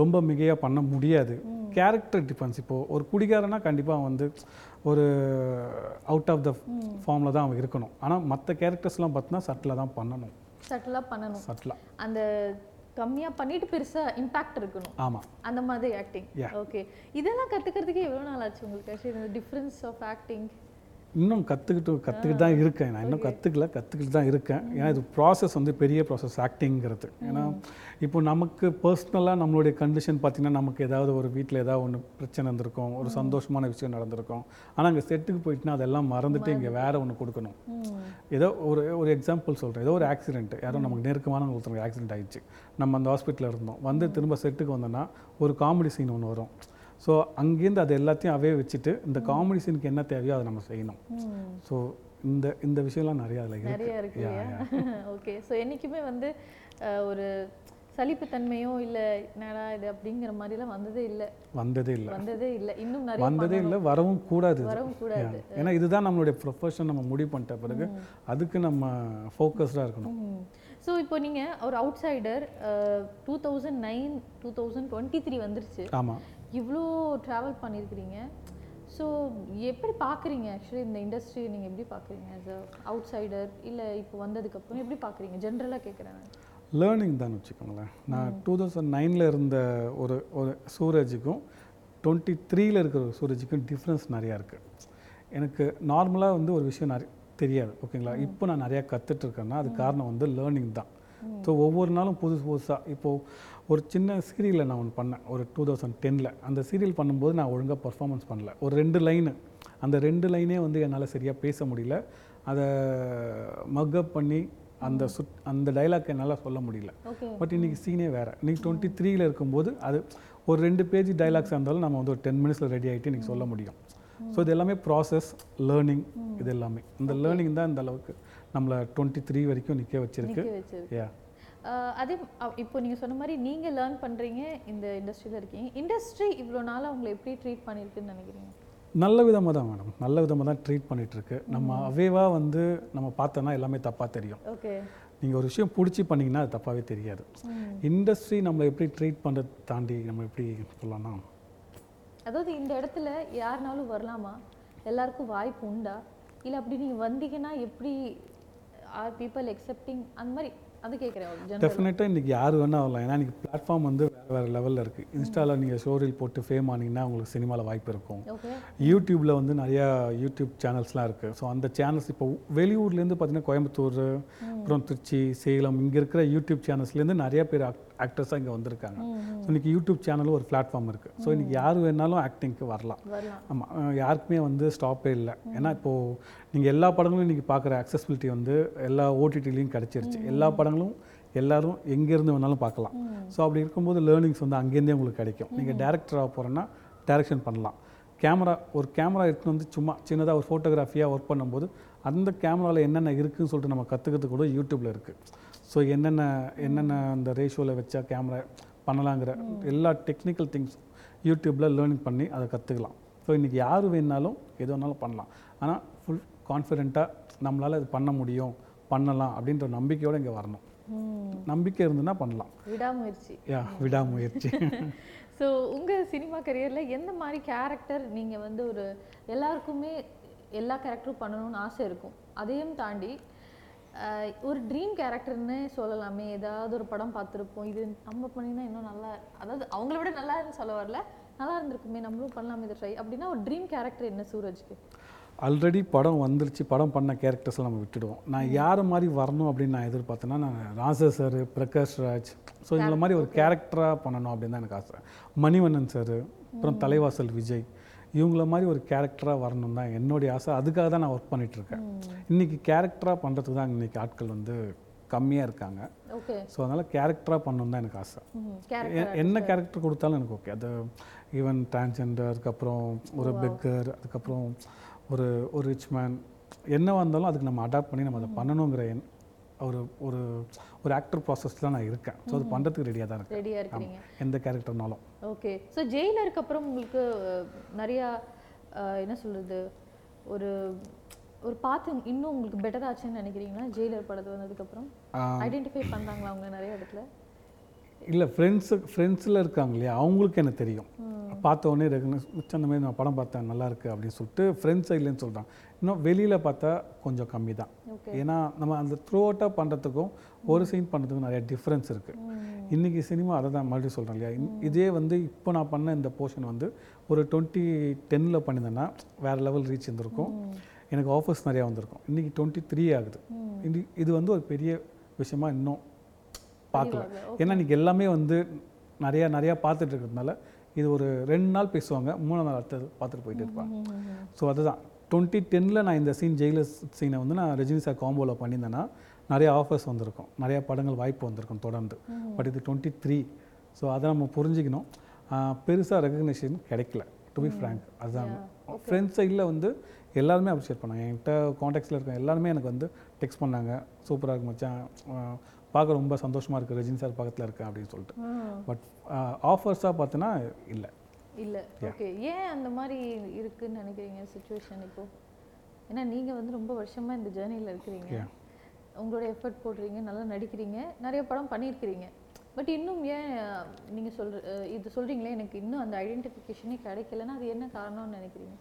Speaker 1: ரொம்ப மிகையாக பண்ண முடியாது. கேரக்டர் டிஃபரன்ஸ் இப்போது ஒரு குடிகாரனா கண்டிப்பாக வந்து ஒரு அவுட் ஆஃப் த ஃபார்மில் தான் அவன் இருக்கணும். ஆனால் மற்ற கேரக்டர்ஸ்லாம் பார்த்தீங்கன்னா சட்டிலாக தான் பண்ணணும்.
Speaker 2: சட்டிலாக பண்ணணும்.
Speaker 1: சட்டிலாக
Speaker 2: அந்த கம்மியா பண்ணிட்டு பெருசா இம்பாக்ட் இருக்கணும்.
Speaker 1: ஆமாம்
Speaker 2: அந்த மாதிரி ஆக்டிங். ஓகே இதெல்லாம் கத்துக்கிறதுக்கு எவ்வளவு நாள் ஆச்சு உங்களுக்கு டிஃபரன்ஸ் ஆஃப் ஆக்டிங்
Speaker 1: இன்னும் கற்றுக்கிட்டு கற்றுக்கிட்டு தான் இருக்கேன். நான் இன்னும் கற்றுக்கல கற்றுக்கிட்டு தான் இருக்கேன். ஏன்னா இது ப்ராசஸ் வந்து பெரிய ப்ராசஸ் ஆக்டிங்கிறது ஏன்னா இப்போ நமக்கு பர்சனலாக நம்மளுடைய கண்டிஷன் பார்த்திங்கன்னா நமக்கு ஏதாவது ஒரு வீட்டில் ஏதாவது ஒன்று பிரச்சனை இருந்திருக்கும் ஒரு சந்தோஷமான விஷயம் நடந்திருக்கும். ஆனால் அங்கே செட்டுக்கு போயிட்டுனா அதெல்லாம் மறந்துட்டு இங்கே வேற ஒன்று கொடுக்கணும். ஏதோ ஒரு ஒரு எக்ஸாம்பிள் சொல்கிறேன் ஏதோ ஒரு ஆக்சிடென்ட் யாரோ நமக்கு நெருக்கமான ஒருத்தருக்கு ஆக்சிடென்ட் ஆயிடுச்சு. நம்ம அந்த ஹாஸ்பிட்டலில் இருந்தோம். வந்து திரும்ப செட்டுக்கு வந்தோன்னா ஒரு காமெடி சீன் ஒன்று வரும். ஸோ அங்கேருந்து அது எல்லாத்தையும் அவே வச்சுட்டு இந்த காமெடி சீனுக்கு என்ன தேவையோ அதை நம்ம செய்யணும். ஸோ இந்த இந்த விஷயம்லாம் நிறைய அதில்
Speaker 2: நிறைய இருக்கு ஓகே ஸோ *laughs* என்னைக்குமே வந்து ஒரு சலிப்புத்தன்மையோ இல்ல என்னடா இது அப்படிங்கிற மாதிரிலாம் வந்ததே இல்ல.
Speaker 1: வந்ததே இல்லை.
Speaker 2: வந்ததே இல்ல. இன்னும் நிறைய
Speaker 1: வந்ததே இல்லை வரவும் கூடாது.
Speaker 2: வரவும் கூடாது.
Speaker 1: ஏன்னா இதுதான் நம்மளுடைய ப்ரொஃபஷன் நம்ம முடிவு பண்ணிட்ட பிறகு அதுக்கு நம்ம ஃபோக்கஸ்டாக இருக்கணும்.
Speaker 2: ஸோ இப்போ நீங்க ஒரு outsider two thousand nine two thousand twenty three வந்துருச்சு.
Speaker 1: ஆமாம்
Speaker 2: இவ்வளோ ட்ராவல் பண்ணியிருக்கிறீங்க ஸோ எப்படி பார்க்குறீங்க? ஆக்சுவலி இந்த இண்டஸ்ட்ரி நீங்கள் எப்படி பார்க்குறீங்க? ஆஸ் அ அவுட் சைடர் இல்லை இப்போ வந்ததுக்கப்புறம் எப்படி பார்க்குறீங்க? ஜென்ரலாக கேட்குறேன் நான்.
Speaker 1: லேர்னிங் தான் வச்சுக்கோங்களேன். நான் டூ தௌசண்ட் நைனில் இருந்த ஒரு ஒரு சூரஜுக்கும் டுவெண்ட்டி த்ரீல இருக்கிற ஒரு சூரஜுக்கும் டிஃப்ரென்ஸ் நிறையா இருக்குது எனக்கு நார்மலாக வந்து ஒரு விஷயம் நிறைய தெரியாது ஓகேங்களா? இப்போ நான் நிறையா கற்றுட்ருக்கேன்னா அது காரணம் வந்து லேர்னிங் தான். ஸோ ஒவ்வொரு நாளும் புதுசு புதுசாக இப்போது ஒரு சின்ன சீரியலில் நான் ஒன்று பண்ணேன். ஒரு டூ தௌசண்ட் டெனில் அந்த சீரியல் பண்ணும்போது நான் ஒழுங்காக பர்ஃபார்மன்ஸ் பண்ணல. ஒரு ரெண்டு லைனு அந்த ரெண்டு லைனே வந்து என்னால் சரியாக பேச முடியல. அதை மக்கப் பண்ணி அந்த சுட் அந்த டைலாக் என்னால் சொல்ல முடியல. பட் இன்னைக்கு சீனே வேறு. இன்னைக்கு டுவெண்ட்டி த்ரீல இருக்கும்போது அது ஒரு ரெண்டு பேஜ் டைலாக்ஸ் இருந்தாலும் நம்ம வந்து ஒரு டென் மினிட்ஸில் ரெடி ஆகிட்டு இன்னைக்கு சொல்ல முடியும். ஸோ இது எல்லாமே ப்ராசஸ் லேர்னிங் இது எல்லாமே இந்த லேர்னிங் தான் இந்த அளவுக்கு நம்மளை டுவெண்ட்டி த்ரீ வரைக்கும் நிற்க வச்சிருக்கு. யா
Speaker 2: அதே இப்போ நீங்கள் சொன்ன மாதிரி நீங்கள் லேர்ன் பண்ணுறீங்க இந்த இண்டஸ்ட்ரியில் இருக்கீங்க. இண்டஸ்ட்ரி இவ்வளோ நாளாக உங்களை எப்படி ட்ரீட் பண்ணியிருக்குன்னு நினைக்கிறீங்க?
Speaker 1: நல்ல விதமாக தான் மேடம். நல்ல விதமாக தான் ட்ரீட் பண்ணிகிட்ருக்கு நம்ம அவேவாக வந்து நம்ம பார்த்தோன்னா எல்லாமே தப்பாக தெரியும்.
Speaker 2: ஓகே.
Speaker 1: நீங்கள் ஒரு விஷயம் பிடிச்சி பண்ணிங்கன்னா அது தப்பாகவே தெரியாது. இண்டஸ்ட்ரி நம்மளை எப்படி ட்ரீட் பண்ணுறது தாண்டி நம்ம எப்படி சொல்லலாம்னா
Speaker 2: அதாவது இந்த இடத்துல யாருனாலும் வரலாமா? எல்லாருக்கும் வாய்ப்பு உண்டா? இல்லை அப்படி நீங்கள் வந்தீங்கன்னா எப்படி ஆர் பீப்புள் எக்ஸெப்டிங் அந்த மாதிரி அது கேட்குறேன்
Speaker 1: டெஃபினட்டாக இன்றைக்கி யார் வேணால் வரலாம். ஏன்னா இன்றைக்கி பிளாட்ஃபார்ம் வந்து வேறு வேறு லெவலில் இருக்குது இன்ஸ்டாவில் நீங்கள் ஷோரீல் போட்டு ஃபேம் ஆனீங்கன்னா உங்களுக்கு சினிமாவில் வாய்ப்பு இருக்கும். யூடியூப்பில் வந்து நிறையா யூடியூப் சேனல்ஸ்லாம் இருக்குது ஸோ அந்த சேனல்ஸ் இப்போ வெளியூர்லேருந்து பார்த்தீங்கன்னா கோயம்புத்தூர் அப்புறம் திருச்சி சேலம் இங்கே இருக்கிற யூடியூப் சேனல்ஸ்லேருந்து நிறைய பேர் ஆக்டர்ஸாக இங்கே வந்திருக்காங்க. ஸோ இன்றைக்கி யூடியூப் சேனலும் ஒரு பிளாட்ஃபார்ம் இருக்குது ஸோ இன்றைக்கி யார் வேணாலும் ஆக்டிங்க்கு
Speaker 2: வரலாம்.
Speaker 1: ஆமாம் யாருக்குமே வந்து ஸ்டாப்பே இல்லை. ஏன்னா இப்போது நீங்கள் எல்லா படங்களும் இன்றைக்கி பார்க்குற அக்சசிபிலிட்டி வந்து எல்லா ஓடிடிலையும் கிடச்சிருச்சு. எல்லா படங்களும் எல்லாரும் எங்கேருந்து வேணாலும் பார்க்கலாம் ஸோ அப்படி இருக்கும்போது லேர்னிங்ஸ் வந்து அங்கேருந்தே உங்களுக்கு கிடைக்கும். நீங்கள் டேரக்டராக போகிறேன்னா டைரக்ஷன் பண்ணலாம். கேமரா ஒரு கேமரா எடுத்துன்னு வந்து சும்மா சின்னதாக ஒரு ஃபோட்டோகிராஃபியாக ஒர்க் பண்ணும்போது அந்த கேமராவில் என்னென்ன இருக்குன்னு சொல்லிட்டு நம்ம கற்றுக்கிறது கூட யூடியூப்பில் இருக்குது ஸோ என்னென்ன என்னென்ன அந்த ரேஷியோவில் வச்சா கேமரா பண்ணலாங்கிற எல்லா டெக்னிக்கல் திங்ஸ் யூடியூப்பில் லேர்னிங் பண்ணி அதை கற்றுக்கலாம் ஸோ இன்றைக்கி யார் வேணாலும் எது வேணாலும் பண்ணலாம். ஆனால் ஃபுல் கான்ஃபிடெண்ட்டாக நம்மளால் இது பண்ண முடியும் பண்ணலாம் அப்படின்ற நம்பிக்கையோடு இங்கே வரணும். நம்பிக்கை இருந்துன்னா பண்ணலாம்.
Speaker 2: விடாமுயற்சி.
Speaker 1: யா விடாமுயற்சி.
Speaker 2: ஸோ உங்கள் சினிமா கரியரில் எந்த மாதிரி கேரக்டர் நீங்கள் வந்து ஒரு எல்லாருக்குமே எல்லா கேரக்டரும் பண்ணணும்னு ஆசை இருக்கும்? அதையும் தாண்டி ஒரு ட்ரீம் கேரக்டர்னு சொல்லலாமே. ஏதாவது ஒரு படம் பார்த்துருப்போம். இது நம்ம பண்ணினா இன்னும் நல்லா அதாவது அவங்கள விட நல்லா இருந்து சொல்ல வரல. நல்லா இருந்திருக்குமே நம்மளும் பண்ணலாமே இதை ட்ரை அப்படின்னா ஒரு ட்ரீம் கேரக்டர் என்ன சூரஜ்க்கு?
Speaker 1: ஆல்ரெடி படம் வந்துருச்சு. படம் பண்ண கேரக்டர்ஸ்லாம் நம்ம விட்டுடுவோம். நான் யார் மாதிரி வரணும் அப்படின்னு நான் எதிர்பார்த்தேன்னா நான் ராசா சார் பிரகாஷ் ராஜ். ஸோ இந்த மாதிரி ஒரு கேரக்டராக பண்ணணும் அப்படின்னு தான் எனக்கு ஆசை. மணிவண்ணன் சார் அப்புறம் தலைவாசல் விஜய். இவங்கள மாதிரி ஒரு கேரக்டராக வரணும் தான் என்னுடைய ஆசை. அதுக்காக தான் நான் ஒர்க் பண்ணிகிட்ருக்கேன் இன்றைக்கி கேரக்டராக பண்ணுறதுக்கு தான் இன்றைக்கி ஆட்கள் வந்து கம்மியாக இருக்காங்க. ஸோ அதனால் கேரக்டராக பண்ணணும் தான் எனக்கு ஆசை. என்ன கேரக்டர் கொடுத்தாலும் எனக்கு ஓகே அது ஈவன் டிரான்ஸ்ஜெண்டர் அதுக்கப்புறம் ஒரு பெக்கர் அதுக்கப்புறம் ஒரு ஒரு ரிச் மேன் என்னவா இருந்தாலும் அதுக்கு நம்ம அடாப்ட் பண்ணி நம்ம அதை பண்ணணுங்கிற என் ஒரு ஒரு ஒரு ஆக்டர் ப்ராசஸில் நான் இருக்கேன். ஸோ அது பண்ணுறதுக்கு ரெடியாக தான் இருக்கேன்.
Speaker 2: ரெடியாக இருக்கிறீங்க
Speaker 1: எந்த கேரக்டர்னாலும்
Speaker 2: ஓகே ஸோ ஜெயிலருக்கு அப்புறம் உங்களுக்கு நிறையா என்ன சொல்றது? ஒரு ஒரு பார்த்து இன்னும் உங்களுக்கு பெட்டர் ஆச்சுன்னு நினைக்கிறீங்களா? ஜெயிலர் படத்து வந்ததுக்கப்புறம்? ஐடென்டிஃபை பண்ணுறாங்களா அவங்க நிறைய இடத்துல?
Speaker 1: இல்லை ஃப்ரெண்ட்ஸு ஃப்ரெண்ட்ஸில் இருக்காங்க இல்லையா? அவங்களுக்கு எனக்கு தெரியும்? பார்த்த உடனே ரெகனைஸ் அந்த மாதிரி நான் படம் பார்த்தேன் நல்லா இருக்கு அப்படின்னு சொல்லிட்டு ஃப்ரெண்ட்ஸ் சைட்லேருந்து சொல்கிறாங்க இன்னும் வெளியில் பார்த்தா கொஞ்சம் கம்மி தான் ஏன்னா நம்ம அந்த த்ரூ அவுட்டாக பண்ணுறதுக்கும் ஒரு சீன் பண்ணுறதுக்கும் நிறைய டிஃப்ரென்ஸ் இருக்குது இன்றைக்கி சினிமா அதை தான் மறுபடியும் சொல்கிறேன் இல்லையா? இதே வந்து இப்போ நான் பண்ண இந்த போர்ஷன் வந்து ஒரு டுவெண்ட்டி டென்னில் பண்ணியிருந்தேன்னா வேறு லெவல் ரீச் இருந்திருக்கும். எனக்கு ஆஃபர்ஸ் நிறையா வந்திருக்கும். இன்றைக்கி டுவெண்ட்டி த்ரீ ஆகுது. இது இது வந்து ஒரு பெரிய விஷயமா இன்னும் பார்க்கல. ஏன்னா இன்றைக்கி எல்லாமே வந்து நிறையா நிறையா பார்த்துட்டு இருக்கிறதுனால இது ஒரு ரெண்டு நாள் பேசுவாங்க மூணாம் நாள் அடுத்தது பார்த்துட்டு போயிட்டு இருப்பாங்க. ஸோ அதுதான். டுவெண்ட்டி டென்னில் நான் இந்த சீன் ஜெயிலர் சீனை வந்து நான் ரஜினி சார் காம்போவில் பண்ணியிருந்தேன்னா நிறைய ஆஃபர்ஸ் வந்திருக்கும். நிறைய படங்கள் வாய்ப்பு வந்திருக்கும் தொடர்ந்து. பட் இது டுவெண்ட்டி த்ரீ. ஸோ அதை நம்ம புரிஞ்சுக்கணும். பெருசாக ரெகக்னிஷன் கிடைக்கல டு பி ஃப்ரேங்க் அதுதான். ஃப்ரெண்ட்ஸ் சைடில் வந்து எல்லாருமே அப்ரிஷியேட் பண்ணாங்க. என்கிட்ட காண்டாக்ட்ஸில் இருக்க எல்லாருமே எனக்கு வந்து டெக்ஸ்ட் பண்ணாங்க. சூப்பராக இருக்கு மச்சான். பார்க்க ரொம்ப சந்தோஷமாக இருக்குது ரஜினி சார் பக்கத்தில் இருக்கேன் அப்படின்னு சொல்லிட்டு. பட் ஆஃபர்ஸாக பார்த்தோன்னா இல்லை.
Speaker 2: இல்ல. ஓகே ஏன் அந்த மாதிரி இருக்குன்னு நினைக்கிறீங்க சுச்சுவேஷன் இப்போ? ஏன்னா நீங்க வந்து ரொம்ப வருஷமா இந்த ஜேர்னியில் இருக்கிறீங்க. உங்களோட எஃபர்ட் போடுறீங்க நல்லா நடிக்கிறீங்க நிறைய படம் பண்ணியிருக்கிறீங்க. பட் இன்னும் ஏன் அஹ், நீங்க சொல்ற அஹ், இது சொல்றீங்களே எனக்கு இன்னும் அந்த ஐடென்டிஃபிகேஷனே கிடைக்கலன்னா அது என்ன காரணம்னு நினைக்கிறீங்க?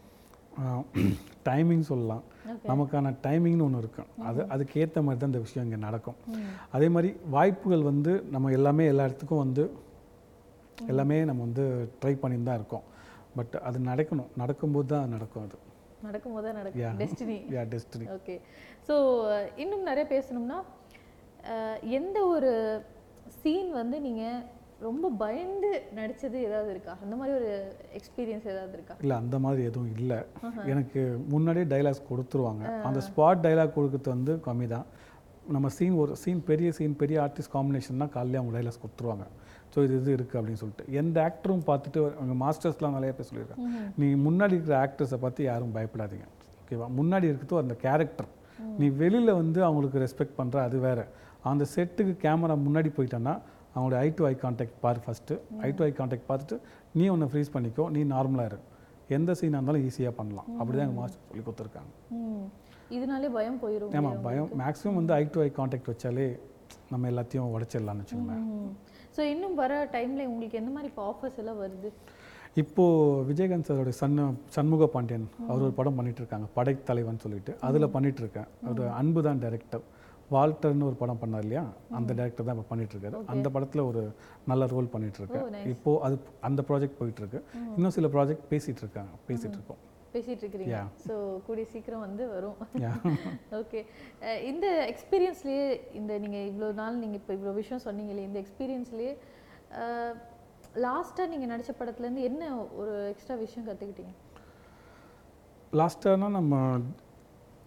Speaker 1: டைமிங் சொல்லலாம். நமக்கான டைமிங்னு ஒன்று இருக்கும் அது அதுக்கேற்ற மாதிரி தான் இந்த விஷயம் இங்கே நடக்கும். அதே மாதிரி வாய்ப்புகள் வந்து நம்ம எல்லாமே எல்லா இடத்துக்கும் வந்து எல்லாமே நம்ம வந்து ட்ரை பண்ணிட்டு தான் இருக்கோம். பட் அது நடக்கணும். நடக்கும்போது தான் நடக்கும் அது.
Speaker 2: நடக்கும். போதே
Speaker 1: Yeah.
Speaker 2: நடக்கும் destiny
Speaker 1: yeah destiny
Speaker 2: okay so இன்னும் நிறைய பேசணும்னா எந்த ஒரு சீன் வந்து நீங்க ரொம்ப பயந்து நடிச்சது ஏதாவது இருக்கா? அந்த மாதிரி ஒரு எக்ஸ்பீரியன்ஸ் ஏதாவது இருக்கா?
Speaker 1: இல்லை அந்த மாதிரி எதுவும் இல்லை. எனக்கு முன்னாடியே டைலாக்ஸ் கொடுத்துருவாங்க. அந்த ஸ்பாட் டைலாக் கொடுக்கறது வந்து கம்மி தான் நம்ம சீன் ஒரு சீன் பெரிய சீன் பெரிய ஆர்டிஸ்ட் காம்பினேஷன்னா காலையில அவங்க டைலாக்ஸ் கொடுத்துருவாங்க. ஸோ இது இது இருக்குது அப்படின்னு சொல்லிட்டு. எந்த ஆக்டரும் பார்த்துட்டு அவங்க மாஸ்டர்ஸ்லாம் நிறைய பேர் சொல்லியிருக்காங்க. நீ முன்னாடி இருக்கிற ஆக்டர்ஸை பார்த்து யாரும் பயப்படாதீங்க. ஓகேவா முன்னாடி இருக்கிறது அந்த கேரக்டர் நீ வெளியில் வந்து அவங்களுக்கு ரெஸ்பெக்ட் பண்ணுற அது வேற. அந்த செட்டுக்கு கேமரா முன்னாடி போயிட்டேன்னா அவங்களோட ஐ டு ஐ கான்டாக்ட் பாரு first eye to eye contact பார்த்துட்டு நீ ஒன்று ஃப்ரீஸ் பண்ணிக்கோ நீ நார்மலாக இரு. எந்த சீனாக இருந்தாலும் ஈஸியாக பண்ணலாம். அப்படி தான் எங்கள் மாஸ்டர் சொல்லி கொடுத்துருக்காங்க.
Speaker 2: இதனாலே பயம் போயிடும்
Speaker 1: ஆமாம் பயம். மேக்ஸிமம் வந்து ஐ டு ஐ கான்டாக்ட் வச்சாலே நம்ம எல்லாத்தையும் உடச்சிடலாம்னு வச்சுக்கோங்களேன்
Speaker 2: ஸோ இன்னும் வர டைம்ல உங்களுக்கு எந்த மாதிரி இப்போ ஆஃபர்ஸ் எல்லாம் வருது?
Speaker 1: இப்போது விஜயகாந்த் சாரோட சன்னு சண்முக பாண்டியன் அவர் ஒரு படம் பண்ணிட்டு இருக்காங்க படைத்தலைவன் சொல்லிட்டு. அதில் பண்ணிட்டு இருக்கேன் ஒரு அன்பு தான் டைரக்டர் வால்டர்னு ஒரு படம் பண்ணார் இல்லையா? அந்த டைரக்டர் தான் இப்போ பண்ணிட்டு இருக்காரு அந்த படத்தில் ஒரு நல்ல ரோல் பண்ணிட்டு இருக்கேன் இப்போ அது அந்த ப்ராஜெக்ட் போயிட்டு இருக்கு இன்னும் சில ப்ராஜெக்ட் பேசிட்டு இருக்காங்க பேசிட்டு
Speaker 2: இருக்கிறீங்க. ஸோ கூடிய சீக்கிரம் வந்து வரும். ஓகே *laughs* இந்த எக்ஸ்பீரியன்ஸ்லேயே இந்த நீங்கள் இவ்வளோ நாள் நீங்கள் இப்போ இவ்வளோ விஷயம் சொன்னீங்களே இந்த எக்ஸ்பீரியன்ஸ்லேயே லாஸ்ட்டாக நீங்கள் நடித்த படத்துலேருந்து என்ன ஒரு எக்ஸ்ட்ரா விஷயம் கற்றுக்கிட்டீங்க
Speaker 1: லாஸ்ட்டானா நம்ம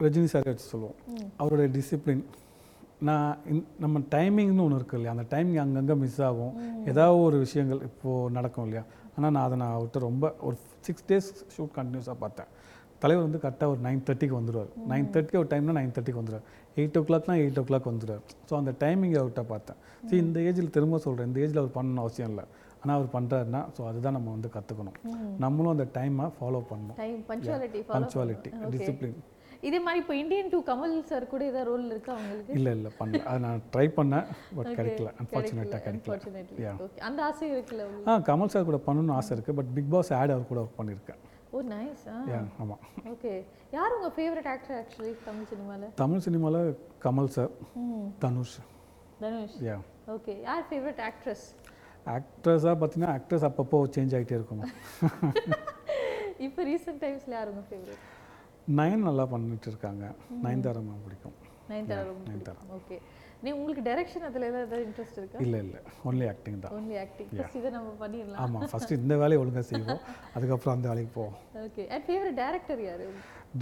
Speaker 1: ரஜினி சார் வச்சு சொல்லுவோம். அவருடைய டிசிப்ளின் நான் நம்ம டைமிங்னு ஒன்று இருக்கு இல்லையா? அந்த டைமிங் அங்கங்கே மிஸ் ஆகும். ஏதாவது ஒரு விஷயங்கள் இப்போது நடக்கும் இல்லையா? ஆனால் நான் அதை நான் அவர்கிட்ட ரொம்ப ஒரு சிக்ஸ் டேஸ் ஷூட் கண்டினியூஸாக பார்த்தேன். தலைவர் வந்து கரெக்டாக ஒரு நைன் தேர்ட்டிக்கு வந்துடுவார் நைன் தேர்ட்டி ஒரு டைம்னா நைன் தேர்ட்டிக்கு வந்துடுவார் எயிட் ஓ கிளாக்னா எயிட் ஓ கிளாக் வந்துடுவார் ஸோ அந்த டைமிங் அவர்கிட்ட பார்த்தேன். சரி இந்த ஏஜில் திரும்ப சொல்கிறேன் இந்த ஏஜில் அவர் பண்ணணும்னு அவசியம் இல்லை. ஆனால் அவர் பண்ணுறாருன்னா ஸோ அதுதான் நம்ம வந்து கற்றுக்கணும் நம்மளும் அந்த டைமை ஃபாலோ பண்ணணும்.
Speaker 2: பஞ்சுவாலிட்டி
Speaker 1: டிசிப்ளின்
Speaker 2: இதே மாதிரி இப்போ இந்தியன் டூ கமல் சார் கூட ஏதாவது ரோல் இருக்கா அவங்களுக்கு
Speaker 1: இல்லை இல்லை பண்ணல. அதை நான் ட்ரை பண்ணேன் பட் கிடைக்கல. அன்ஃபார்ச்சுனேட்டாக கிடைக்கல.
Speaker 2: அந்த ஆசை இருக்குல்ல
Speaker 1: ஆ கமல் சார் கூட பண்ணணும்னு ஆசை இருக்குது பட் பிக் பாஸ் ஆட் அவர் கூட ஒர்க் பண்ணியிருக்கேன்.
Speaker 2: ஓ நைஸ்
Speaker 1: ஆமாம்
Speaker 2: ஓகே யார் உங்கள் ஃபேவரட் ஆக்டர் ஆக்சுவலி தமிழ் சினிமாவில்
Speaker 1: தமிழ் சினிமாவில் Kamal sir Dhanush.
Speaker 2: Dhanush.
Speaker 1: Yeah
Speaker 2: okay யார் ஃபேவரட் ஆக்ட்ரஸ்
Speaker 1: ஆக்ட்ரஸாக பார்த்தீங்கன்னா ஆக்ட்ரஸ் அப்பப்போ சேஞ்ச் ஆகிட்டே இருக்கும் *laughs*
Speaker 2: இப்போ ரீசெண்ட் டைம்ஸில் யார் உங்கள் ஃபேவரட்
Speaker 1: நயன் நல்லா பண்ணிட்டு இருக்காங்க நயன்தாரா மேம் பிடிக்கும்.
Speaker 2: நயன்தாரா. ஓகே நீ உங்களுக்கு டைரக்ஷன் அதில் ஏதாவது இன்ட்ரெஸ்ட் இருக்கா?
Speaker 1: இல்லை இல்லை. ஒன்லி ஆக்டிங் தான்.
Speaker 2: ஓன்லி ஆக்டிங் ஃபஸ்ட் இதை நம்ம பண்ணிடலாம்.
Speaker 1: ஆமாம் ஃபஸ்ட்டு இந்த வேலையை ஒழுங்காக செய்வோம். அதுக்கப்புறம் அந்த வேலைக்கு போவோம்.
Speaker 2: ஓகே அண்ட் ஃபேவரட் டேரக்டர் யார்?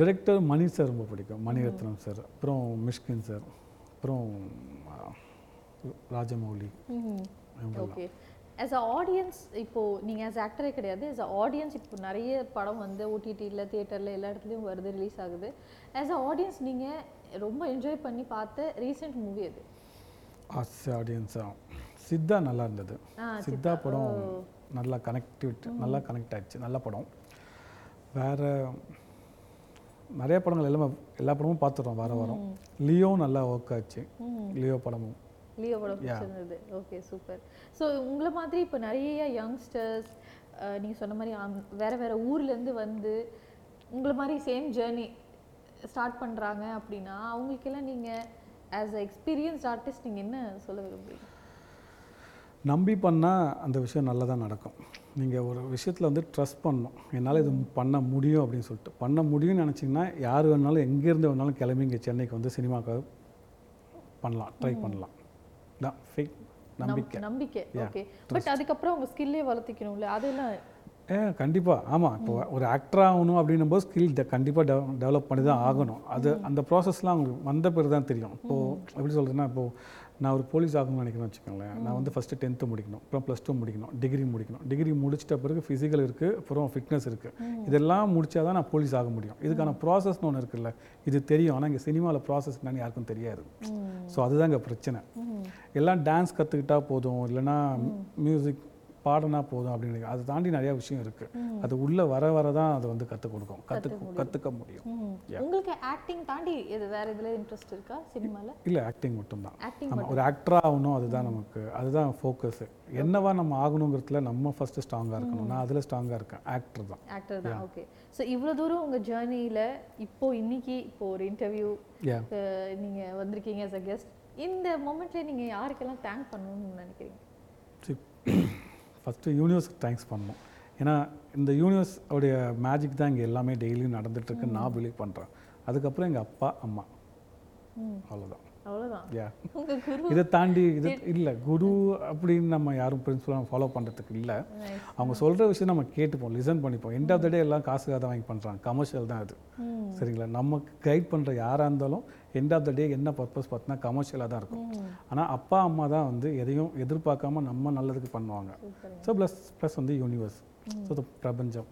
Speaker 1: டிரெக்டர் மணி சார் ரொம்ப பிடிக்கும். மணிரத்னம் சார் அப்புறம் மிஷ்கின் சார் அப்புறம் Rajamouli.
Speaker 2: Okay as a audience இப்போ நீங்கள் ஆஸ் ஆக்டரே கிடையாது. ஆஸ் அ ஆடியன்ஸ் இப்போ நிறைய படம் வந்து ஓடிடியில் தியேட்டரில் எல்லா இடத்துலையும் வருது ரிலீஸ் ஆகுது. ஆஸ் அ ஆடியன்ஸ் நீங்கள் ரொம்ப என்ஜாய் பண்ணி பார்த்த ரீசெண்ட் மூவி அது
Speaker 1: ஆஸ் ஆடியன்ஸாக சித்தா நல்லா இருந்தது.
Speaker 2: ஆ,
Speaker 1: சித்தா. படம் நல்லா கனெக்டிவிட்டி நல்லா கனெக்ட் ஆயிடுச்சு. நல்ல படம். வேறு நிறைய படங்கள் எல்லாமே எல்லா படமும் பார்த்துட்டோம் வார வாரம். லியோ நல்லா ஒர்க் ஆச்சு. லியோ படமும்.
Speaker 2: லியோ படம் பிடிச்சிருந்தது. ஓகே சூப்பர் ஸோ உங்களை மாதிரி இப்போ நிறைய யங்ஸ்டர்ஸ் நீங்கள் சொன்ன மாதிரி ஆம்- வேற வேற ஊர்லேருந்து வந்து உங்களை மாதிரி சேம் ஜேர்னி ஸ்டார்ட் பண்ணுறாங்க அப்படின்னா அவங்களுக்கெல்லாம் நீங்கள் ஆஸ் அ எக்ஸ்பீரியன்ஸ் ஆர்டிஸ்ட் நீங்கள் என்ன சொல்ல விரும்புறீங்க?
Speaker 1: நம்பி பண்ணால் அந்த விஷயம் நல்லதாக நடக்கும். நீங்கள் ஒரு விஷயத்தில் வந்து ட்ரஸ்ட் பண்ணணும். என்னால் இது பண்ண முடியும் அப்படின்னு சொல்லிட்டு. பண்ண முடியும்னு நினச்சிங்கன்னா யார் வேணாலும் எங்கேருந்து வேணாலும் கிளம்பி இங்கே சென்னைக்கு வந்து சினிமாக்காக பண்ணலாம் ட்ரை பண்ணலாம். தான் ஃபேக் நம்பிக்கை.
Speaker 2: நம்பிக்கை. ஓகே பட் அதுக்கப்புறம் உங்க ஸ்கில்லே வளர்த்திக்கணும்ல அதெல்லாம்
Speaker 1: ஏ கண்டிப்பாக ஆமாம் இப்போ ஒரு ஆக்டர் ஆகணும் அப்படின்னும் போது ஸ்கில் கண்டிப்பாக டெவ டெவலப் பண்ணி தான் ஆகணும். அது அந்த ப்ராசஸ்லாம் அவங்களுக்கு வந்த பிறகு தான் தெரியும் இப்போது எப்படி சொல்கிறதுன்னா இப்போது நான் ஒரு போலீஸ் ஆகணும்னு நினைக்கிறேன்னு வச்சுக்கோங்களேன். நான் வந்து ஃபஸ்ட்டு டென்த்து முடிக்கணும். அப்புறம் ப்ளஸ் டூ முடிக்கணும். டிகிரி முடிக்கணும். டிகிரி முடிச்சிட்ட பிறகு ஃபிசிக்கல் இருக்குது அப்புறம் ஃபிட்னஸ் இருக்குது இதெல்லாம் முடிச்சா தான் நான் போலீஸ் ஆக முடியும். இதுக்கான ப்ராசஸ்னு ஒன்று இருக்குல்ல இது தெரியும். ஆனால் இங்கே சினிமாவில் ப்ராசஸ் என்னன்னு யாருக்கும் தெரியாது. ஸோ அதுதான் இங்கே பிரச்சனை. எல்லாம் டான்ஸ் கற்றுக்கிட்டா போதும். இல்லைன்னா மியூசிக் பாடினா போதும் அப்படின்னு அதை தாண்டி நிறைய விஷயம் இருக்குது அது உள்ளே வர வர தான் அதை வந்து கற்றுக் கொடுக்கும். கற்றுக்க கற்றுக்க முடியும்.
Speaker 2: உங்களுக்கு ஆக்டிங் தாண்டி இது வேற இதுல இன்ட்ரெஸ்ட் இருக்கா சினிமால
Speaker 1: இல்லை ஆக்டிங் மட்டும்தான்.
Speaker 2: ஆக்டிங்
Speaker 1: நம்ம ஒரு ஆக்டராக ஆகணும் அதுதான் நமக்கு அதுதான் ஃபோக்கஸு என்னவா நம்ம ஆகணுங்கிறதுல நம்ம ஃபஸ்ட்டு ஸ்ட்ராங்காக இருக்கணும். நான் அதில் ஸ்ட்ராங்காக இருக்கேன். ஆக்டர் தான்.
Speaker 2: ஆக்டர் தான் ஓகே ஸோ இவ்வளோ தூரம் உங்க ஜேர்னியில் இப்போ இன்னைக்கு இப்போ ஒரு இன்டர்வியூ
Speaker 1: யா
Speaker 2: நீங்க வந்திருக்கீங்க as a கெஸ்ட் இந்த மொமெண்ட்ல நீங்க யாருக்கெல்லாம் தேங்க் பண்ணணும்னு நினைக்கிறீங்க?
Speaker 1: ஃபஸ்ட்டு யூனிவர்ஸ்க்கு தேங்க்ஸ் பண்ணணும். ஏன்னா இந்த யூனிவர்ஸ் உடைய மேஜிக் தான் இங்கே எல்லாமே டெய்லியும் நடந்துட்டுருக்கு நான் பிலீவ் பண்ணுறேன் அதுக்கப்புறம் எங்கள் அப்பா அம்மா. அவ்வளோதான் இதை தாண்டி இது இல்லை குரு அப்படின்னு நம்ம யாரும் பிரின்சிபலாக ஃபாலோ பண்ணுறதுக்கு இல்லை. அவங்க சொல்கிற விஷயம் நம்ம கேட்டுப்போம் லிசன் பண்ணிப்போம். எண்ட் ஆஃப் த டே எல்லாம் காசுக்காக தான் வாங்கி பண்ணுறாங்க கமர்ஷியல் தான் அது. சரிங்களா? நமக்கு கைட் பண்ணுற யாராக இருந்தாலும் எண்ட் ஆஃப் த டே என்ன பர்பஸ் பார்த்தீங்கன்னா கமர்ஷியலாக தான் இருக்கும். ஆனால் அப்பா அம்மா தான் வந்து எதையும் எதிர்பார்க்காம நம்ம நல்லதுக்கு பண்ணுவாங்க. ஸோ ப்ளஸ் ப்ளஸ் வந்து யூனிவர்ஸ் ஸோ பிரபஞ்சம்.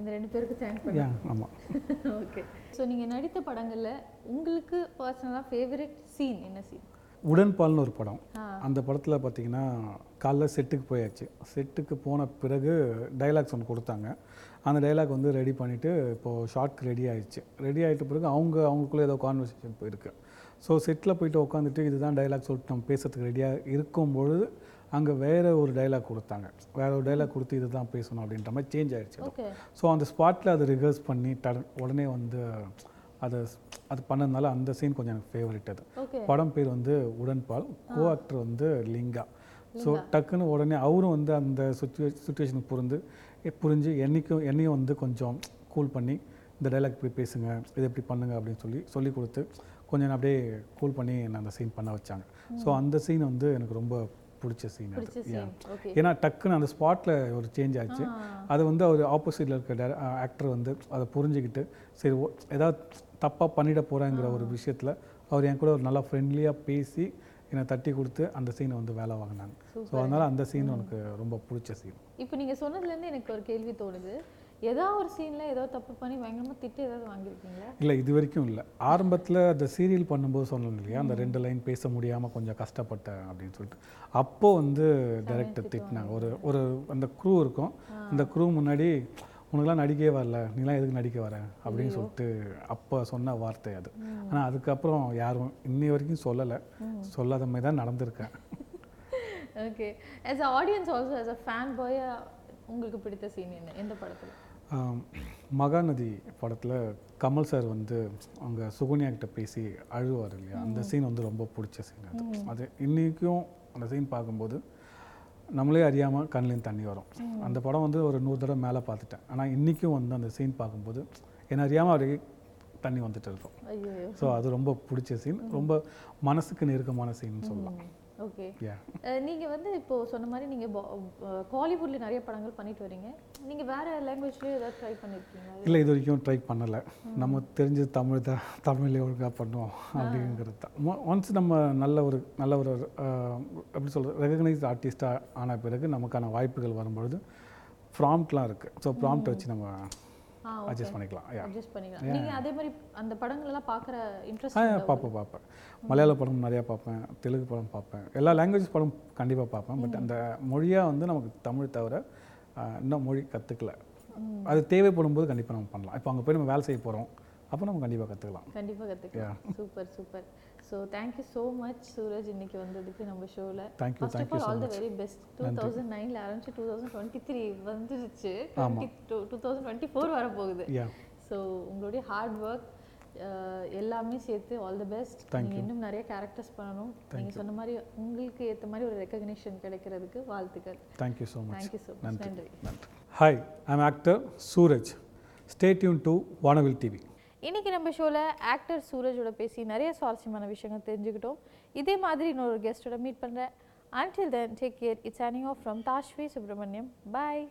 Speaker 2: இந்த ரெண்டு பேருக்கு தேங்க்
Speaker 1: யா ஆமாம்
Speaker 2: ஓகே ஸோ நீங்க நடித்த படங்கள்ல உங்களுக்கு பர்சனலாக ஃபேவரட் சீன் என்ன சீன்
Speaker 1: உடன்பால்னு ஒரு படம். அந்த படத்தில் பார்த்தீங்கன்னா காலைல செட்டுக்கு போயாச்சு. செட்டுக்கு போன பிறகு டைலாக்ஸ் ஒன்று கொடுத்தாங்க. அந்த டைலாக் வந்து ரெடி பண்ணிவிட்டு இப்போது ஷார்ட்க்கு ரெடி ஆயிடுச்சு. ரெடி ஆகிட்ட பிறகு அவங்க அவங்களுக்குள்ளே ஏதோ கான்வர்சேஷன் போயிருக்கு. ஸோ செட்டில் போயிட்டு உட்காந்துட்டு இதுதான் டைலாக் சொல்லிட்டு நம்ம பேசுறதுக்கு ரெடியாக இருக்கும் பொழுது அங்கே வேறு ஒரு டைலாக் கொடுத்தாங்க. வேற ஒரு டைலாக் கொடுத்து இதுதான் பேசணும் அப்படின்ற மாதிரி சேஞ்ச்.
Speaker 2: ஓகே
Speaker 1: ஸோ அந்த ஸ்பாட்டில் அதை ரிஹர்ஸ் பண்ணி உடனே வந்து அதை அது பண்ணதுனால அந்த சீன் கொஞ்சம் எனக்கு ஃபேவரட் அது. படம் பேர் வந்து உடன்பால். கோ ஆக்டர் வந்து லிங்கா. ஸோ டக்குன்னு உடனே அவரும் வந்து அந்த சுச்சுவே சுச்சுவேஷனுக்கு புரிந்து புரிஞ்சு என்னைக்கும் என்னையும் வந்து கொஞ்சம் கூல் பண்ணி இந்த டைலாக் இப்படி பேசுங்க இதை இப்படி பண்ணுங்க அப்படின்னு சொல்லி சொல்லி கொடுத்து கொஞ்சம் நான் அப்படியே கூல் பண்ணி என்னை அந்த சீன் பண்ண வச்சாங்க. ஸோ அந்த சீன் வந்து எனக்கு ரொம்ப பிடிச்ச சீன் அது. ஏன்னா டக்குன்னு அந்த ஸ்பாட்டில் ஒரு சேஞ்ச் ஆச்சு. அது வந்து அவர் ஆப்போசிட்டில் இருக்க ஆக்டர் வந்து அதை புரிஞ்சுக்கிட்டு சரி ஓ- ஏதாவது தப்பாக பண்ணிட போகிறேங்கிற ஒரு விஷயத்தில் அவர் என் கூட ஒரு நல்லா ஃப்ரெண்ட்லியாக பேசி என்னை தட்டி கொடுத்து அந்த சீனை வந்து வேலை வாங்கினாங்க. ஸோ அதனால் அந்த சீன் எனக்கு ரொம்ப பிடிச்ச சீன்
Speaker 2: இப்போ நீங்க சொன்னதுலேருந்து எனக்கு ஒரு கேள்வி தோணுது. ஏதாவது ஒரு சீன்ல ஏதோ தப்பு பண்ணி பயங்கரமா திட்டு ஏதாவது வாங்கியிருக்கீங்களா?
Speaker 1: இல்லை இது வரைக்கும் இல்லை. ஆரம்பத்தில் அந்த சீரியல் பண்ணும்போது சொன்னேன் இல்லையா? அந்த ரெண்டு லைன் பேச முடியாமல் கொஞ்சம் கஷ்டப்பட்டேன் அப்படின்னு சொல்லிட்டு. அப்போது வந்து டைரக்டர் திட்டினாங்க. ஒரு ஒரு அந்த க்ரூ இருக்கும். அந்த க்ரூ முன்னாடி உனக்கெல்லாம் நடிக்கவே வரல நீலாம் எதுக்கு நடிக்க வர? அப்படின்னு சொல்லிட்டு அப்போ சொன்ன வார்த்தை அது. ஆனால் அதுக்கப்புறம் யாரும் இன்னி வரைக்கும் சொல்லலை. சொல்லாத மாதிரி தான் நடந்திருக்கேன்.
Speaker 2: Okay as a audience also as a fan பாயா உங்களுக்கு பிடித்த சீன் என்ன? எந்த படத்துல?
Speaker 1: மகாநதி படத்தில் கமல் சார் வந்து அவங்க சுகன்யா கிட்ட பேசி அழுவார் இல்லையா? அந்த சீன் வந்து ரொம்ப பிடிச்ச சீன் அது. அது இன்றைக்கும் அந்த சீன் பார்க்கும்போது நம்மளே அறியாமல் கண்ணிலேருந்து தண்ணி வரும். அந்த படம் வந்து ஒரு நூறு தடவை மேலே பார்த்துட்டேன். ஆனால் இன்றைக்கும் வந்து அந்த சீன் பார்க்கும்போது என்ன அறியாமல் அப்படியே தண்ணி வந்துட்டு இருக்கும். ஸோ அது ரொம்ப பிடிச்ச சீன் ரொம்ப மனசுக்கு நெருக்கமான சீன் சொல்லலாம்.
Speaker 2: ஓகே
Speaker 1: யா
Speaker 2: நீங்க வந்து இப்போ சொன்ன மாதிரி நீங்க காலிவுட்ல நிறைய படங்கள் பண்ணிட்டு வரீங்க. நீங்க வேற லாங்குவேஜ்லயும் ஏதாவது ட்ரை பண்ணிருக்கீங்களா?
Speaker 1: இல்லை இது வரைக்கும் ட்ரை பண்ணலை. நம்ம தெரிஞ்சது தமிழ் தான். தமிழ்ல ஒழுங்காக பண்ணுவோம் அப்படிங்கிறது தான். ஒன்ஸ் நம்ம நல்ல ஒரு நல்ல ஒரு எப்படி சொல்கிறது ரெகக்னைஸ்ட் ஆர்டிஸ்டாக ஆன பிறகு நமக்கான வாய்ப்புகள் வரும்பொழுது ப்ராம்ப்ட்லாம் இருக்குது ஸோ ப்ராம்ப்ட் வச்சு நம்ம அட்ஜஸ்ட் பண்ணிக்கலாம்
Speaker 2: அட்ஜஸ்ட் பண்ணிக்கலாம். நீங்க அதே மாதிரி அந்த படங்கள் எல்லாம் பார்க்குற இன்ட்ரெஸ்ட்
Speaker 1: ஆ பார்ப்பேன் பார்ப்பேன். மலையாள படம் நிறையா பார்ப்பேன் தெலுங்கு படம் பார்ப்பேன். எல்லா லாங்குவேஜ் படம் கண்டிப்பாக பார்ப்பேன் பட் அந்த மொழியாக வந்து நமக்கு தமிழ் தவிர இன்னும் மொழி கற்றுக்கல அது தேவைப்படும் போது கண்டிப்பாக நம்ம பண்ணலாம். இப்போ அங்கே போய் நம்ம வேலை செய்ய போகிறோம் அப்போ நம்ம கண்டிப்பாக கற்றுக்கலாம்
Speaker 2: கண்டிப்பா கத்துக்கலாம். Super super. So thank you so much Suraj இன்னைக்கு வந்ததுக்கு நம்ம ஷோவில்
Speaker 1: you,
Speaker 2: first of all all the very best two thousand நைனில் ஆரம்பிச்சு டூ தௌசண்ட் டுவெண்ட்டி த்ரீ வந்துருச்சு.
Speaker 1: ஆமா.
Speaker 2: Two two thousand twenty four வரப்போகுது ஸோ உங்களுடைய ஹார்ட் ஒர்க் அஹ், எல்லாமே சேர்த்து ஆல் தி பெஸ்ட் நீங்கள் இன்னும் நிறைய கேரக்டர்ஸ் பண்ணணும். நீங்கள் சொன்ன மாதிரி உங்களுக்கு ஏற்ற மாதிரி ஒரு ரெக்கக்னிஷன் கிடைக்கிறதுக்கு வாழ்த்துக்கள்.
Speaker 1: Thank you so much
Speaker 2: thank you so much நன்றி.
Speaker 1: Hi I'm actor Suraj stay tuned to Vanavil TV
Speaker 2: இன்னைக்கு நம்ம ஷோவில் ஆக்டர் சூரஜோட பேசி நிறைய சுவாரஸ்யமான விஷயங்கள் தெரிஞ்சுக்கிட்டோம். இதே மாதிரி இன்னொரு கெஸ்ட்டோட மீட் பண்ணுறேன் until then take care it's அனிங் off from Tashvi Subramaniam bye